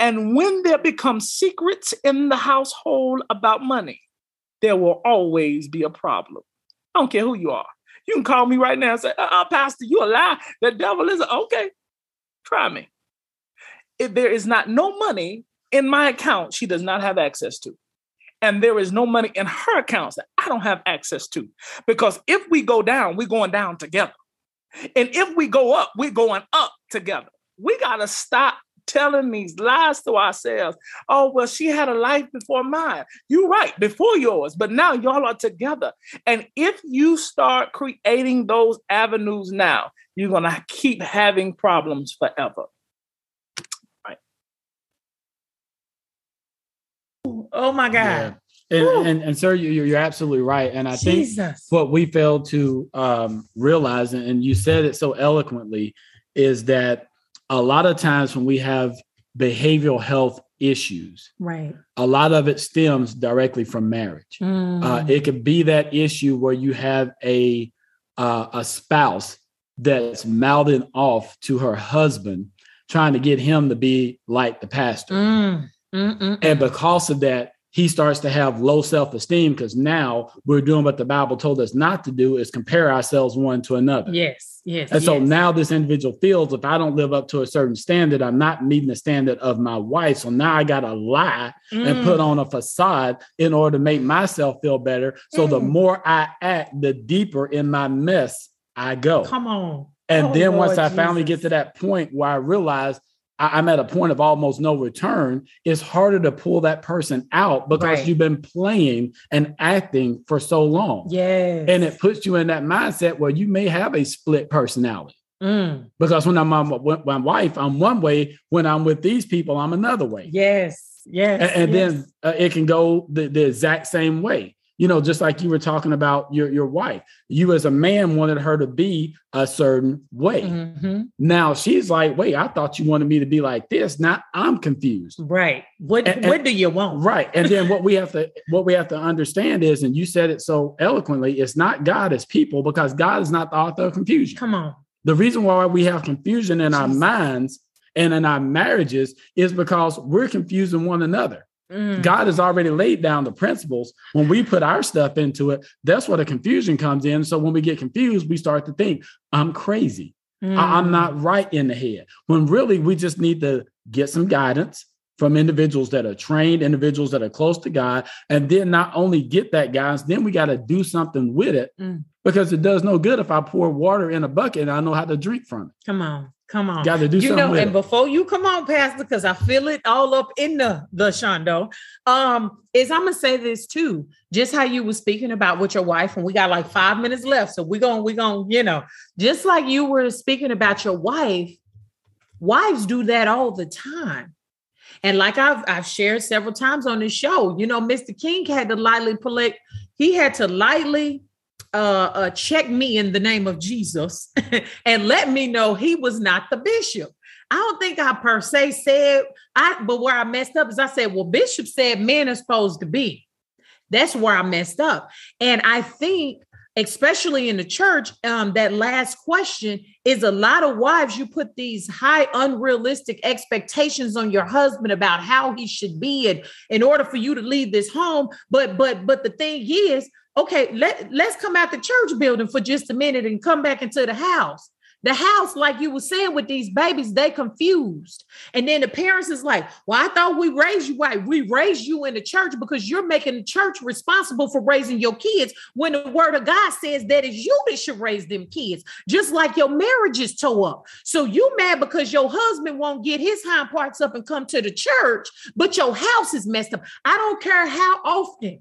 And when there become secrets in the household about money, there will always be a problem. I don't care who you are. You can call me right now and say, uh-uh, Pastor, you a lie. The devil is okay. Try me. If there is not no money in my account, she does not have access to. And there is no money in her accounts that I don't have access to. Because if we go down, we're going down together. And if we go up, we're going up together. We got to stop telling these lies to ourselves. Oh, well, she had a life before mine. You're right, before yours, but now y'all are together. And if you start creating those avenues now, you're going to keep having problems forever. Right. Oh my God. Yeah. And, and, and sir, you, you're absolutely right. And I Jesus. think what we fail to um, realize, and you said it so eloquently, is that a lot of times when we have behavioral health issues, right, a lot of it stems directly from marriage. Mm. Uh, it could be that issue where you have a uh, a spouse that's mouthing off to her husband, trying to get him to be like the pastor. Mm. And because of that, he starts to have low self-esteem because now we're doing what the Bible told us not to do is compare ourselves one to another. Yes, yes. And so yes. now this individual feels if I don't live up to a certain standard, I'm not meeting the standard of my wife. So now I gotta lie mm. and put on a facade in order to make myself feel better. So mm. the more I act, the deeper in my mess I go. Come on. And oh, then Lord once I Jesus. finally get to that point where I realize I'm at a point of almost no return, it's harder to pull that person out because right. you've been playing and acting for so long. Yes. And it puts you in that mindset where you may have a split personality. Mm. Because when I'm with my wife, I'm one way. When I'm with these people, I'm another way. Yes. Yes. And, and yes. then uh, it can go the, the exact same way you know, just like you were talking about your, your wife, you as a man wanted her to be a certain way. Mm-hmm. Now she's like, wait, I thought you wanted me to be like this. Now I'm confused. Right. What and, what do you want? Right. And then what we have to [laughs] what we have to understand is, and you said it so eloquently, it's not God, it's people, because God is not the author of confusion. Come on. The reason why we have confusion in Jesus. our minds and in our marriages is because we're confusing one another. Mm. God has already laid down the principles. When we put our stuff into it, that's where the confusion comes in. So when we get confused, we start to think, I'm crazy. Mm. I- I'm not right in the head. When really we just need to get some guidance from individuals that are trained, individuals that are close to God, and then not only get that guidance, then we got to do something with it mm. because it does no good if I pour water in a bucket and I know how to drink from it. Come on. Come on. Got to do you something. know, and before you come on, Pastor, because I feel it all up in the the Shondo. Um, is I'm gonna say this too, just how you were speaking about with your wife, and we got like five minutes left. So we're gonna, we're gonna, you know, just like you were speaking about your wife, wives do that all the time. And like I've I've shared several times on this show, you know, Mr. King had to lightly collect, he had to lightly uh, uh, check me in the name of Jesus [laughs] and let me know he was not the bishop. I don't think I per se said I, but where I messed up is I said, well, Bishop said men are supposed to be. That's where I messed up. And I think, especially in the church, um, that last question is a lot of wives, you put these high, unrealistic expectations on your husband about how he should be and in order for you to leave this home. But but but the thing is, okay, let, let's come out the church building for just a minute and come back into the house. The house, like you were saying with these babies, they confused. And then the parents is like, well, I thought we raised you right. We raised you in the church because you're making the church responsible for raising your kids when the word of God says that it's you that should raise them kids, just like your marriage is tore up. So you mad because your husband won't get his hind parts up and come to the church, but your house is messed up. I don't care how often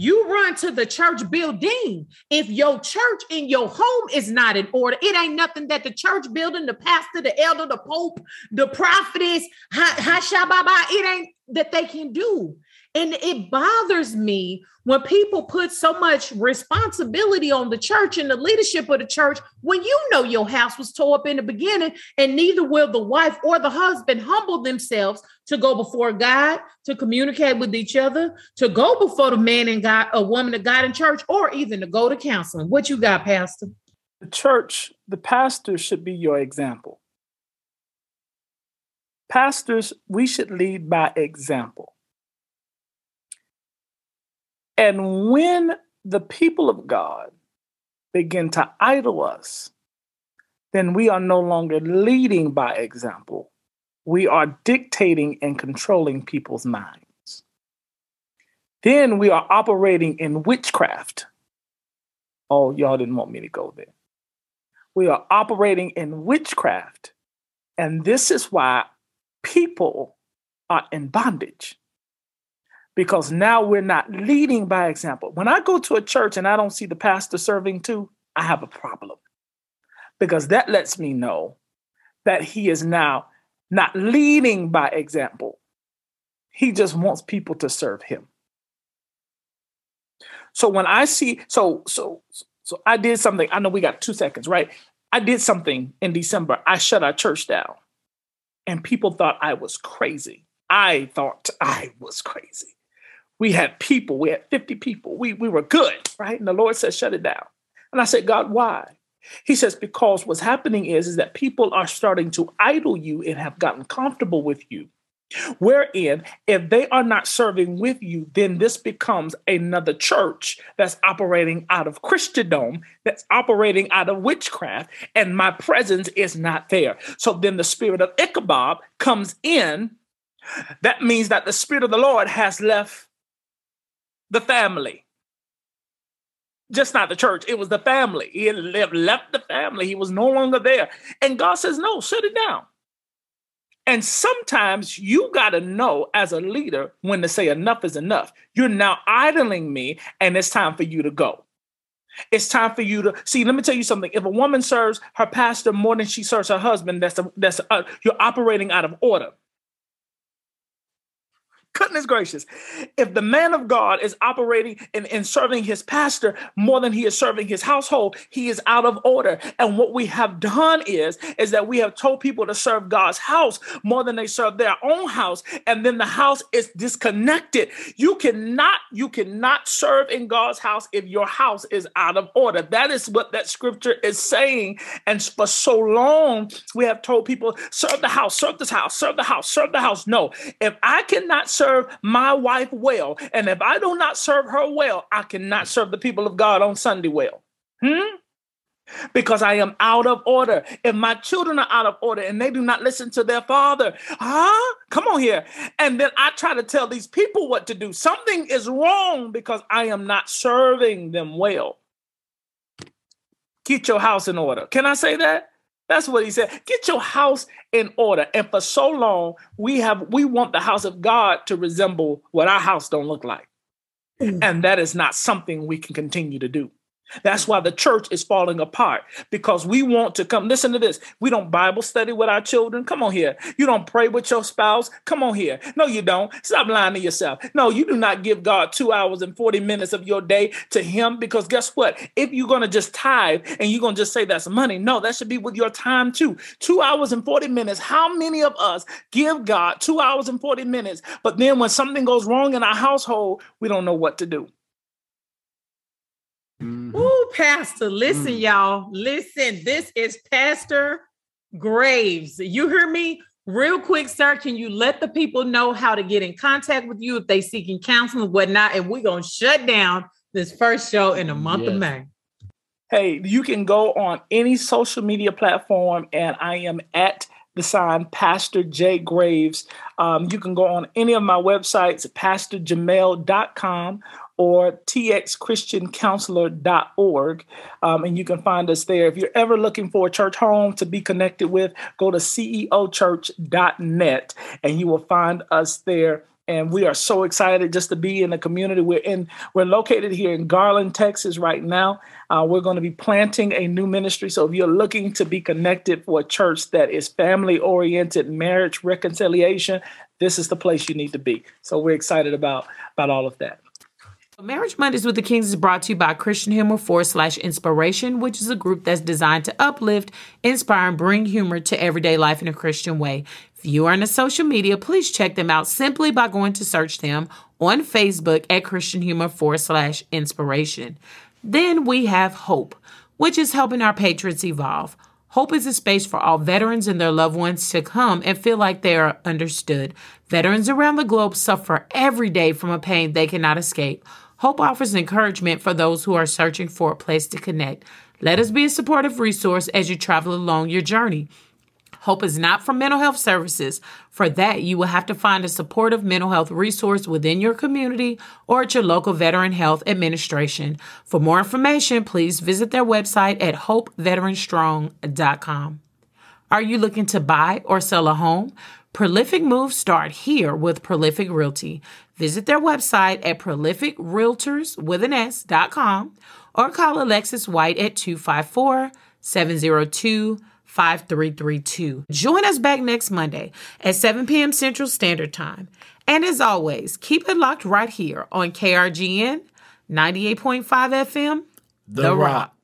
you run to the church building. If your church in your home is not in order, it ain't nothing that the church building, the pastor, the elder, the pope, the prophetess, Hashababa, it ain't that they can do. And it bothers me when people put so much responsibility on the church and the leadership of the church when you know your house was tore up in the beginning, and neither will the wife or the husband humble themselves to go before God, to communicate with each other, to go before the man and God, a woman of God in church, or even to go to counseling. What you got, Pastor? The church, the pastor should be your example. Pastors, we should lead by example. And when the people of God begin to idle us, then we are no longer leading by example. We are dictating and controlling people's minds. Then we are operating in witchcraft. Oh, y'all didn't want me to go there. We are operating in witchcraft. And this is why people are in bondage because now we're not leading by example. When I go to a church and I don't see the pastor serving too, I have a problem because that lets me know that he is now not leading by example. He just wants people to serve him. So when I see, so, so, so I did something. I know we got two seconds, right? I did something in December. I shut our church down and people thought I was crazy. I thought I was crazy. We had people, we had 50 people. We, we were good, right? And the Lord said, shut it down. And I said, God, why? He says, because what's happening is, is that people are starting to idle you and have gotten comfortable with you. Wherein, if they are not serving with you, then this becomes another church that's operating out of Christendom, that's operating out of witchcraft, and my presence is not there. So then the spirit of Ichabod comes in. That means that the spirit of the Lord has left the family. Just not the church, it was the family. He had left the family, he was no longer there. And God says, No, shut it down. And sometimes you got to know as a leader when to say enough is enough. You're now idling me, and it's time for you to go. It's time for you to see. Let me tell you something. If a woman serves her pastor more than she serves her husband, that's a, that's a, you're operating out of order goodness gracious. If the man of God is operating and, and serving his pastor more than he is serving his household, he is out of order. And what we have done is, is that we have told people to serve God's house more than they serve their own house. And then the house is disconnected. You cannot, you cannot serve in God's house if your house is out of order. That is what that scripture is saying. And for so long, we have told people, serve the house, serve this house, serve the house, serve the house. No, if I cannot serve serve my wife well. And if I do not serve her well, I cannot serve the people of God on Sunday well. Hmm? Because I am out of order. If my children are out of order and they do not listen to their father, huh? Come on here. And then I try to tell these people what to do. Something is wrong because I am not serving them well. Get your house in order. Can I say that? That's what he said. Get your house in order. And for so long, we have we want the house of God to resemble what our house don't look like. Mm. And that is not something we can continue to do. That's why the church is falling apart because we want to come. Listen to this. We don't Bible study with our children. Come on here. You don't pray with your spouse. Come on here. No, you don't. Stop lying to yourself. No, you do not give God two hours and 40 minutes of your day to Him because guess what? If you're going to just tithe and you're going to just say that's money, no, that should be with your time too. Two hours and 40 minutes. How many of us give God two hours and 40 minutes, but then when something goes wrong in our household, we don't know what to do? Mm-hmm. Ooh, Pastor, listen, mm. y'all. Listen, this is Pastor Graves. You hear me? Real quick, sir, can you let the people know how to get in contact with you if they seeking counseling, whatnot? And we're gonna shut down this first show in the month yes. of May. Hey, you can go on any social media platform, and I am at the sign Pastor J Graves. Um, you can go on any of my websites, pastorjamel.com or txchristiancounselor.org. Um, and you can find us there. If you're ever looking for a church home to be connected with, go to ceochurch.net and you will find us there. And we are so excited just to be in the community. We're in. We're located here in Garland, Texas, right now. Uh, we're going to be planting a new ministry. So if you're looking to be connected for a church that is family oriented, marriage reconciliation, this is the place you need to be. So we're excited about about all of that. Marriage Mondays with the Kings is brought to you by Christian Humor forward slash inspiration, which is a group that's designed to uplift, inspire, and bring humor to everyday life in a Christian way. If you are in the social media, please check them out simply by going to search them on Facebook at Christian Humor forward slash inspiration. Then we have Hope, which is helping our patriots evolve. Hope is a space for all veterans and their loved ones to come and feel like they are understood. Veterans around the globe suffer every day from a pain they cannot escape. Hope offers encouragement for those who are searching for a place to connect. Let us be a supportive resource as you travel along your journey. Hope is not for mental health services. For that, you will have to find a supportive mental health resource within your community or at your local Veteran Health Administration. For more information, please visit their website at hopeveteranstrong.com. Are you looking to buy or sell a home? Prolific moves start here with Prolific Realty. Visit their website at prolificrealtors with an S.com or call Alexis White at 254 702 5332. Join us back next Monday at 7 p.m. Central Standard Time. And as always, keep it locked right here on KRGN 98.5 FM, The, Rock.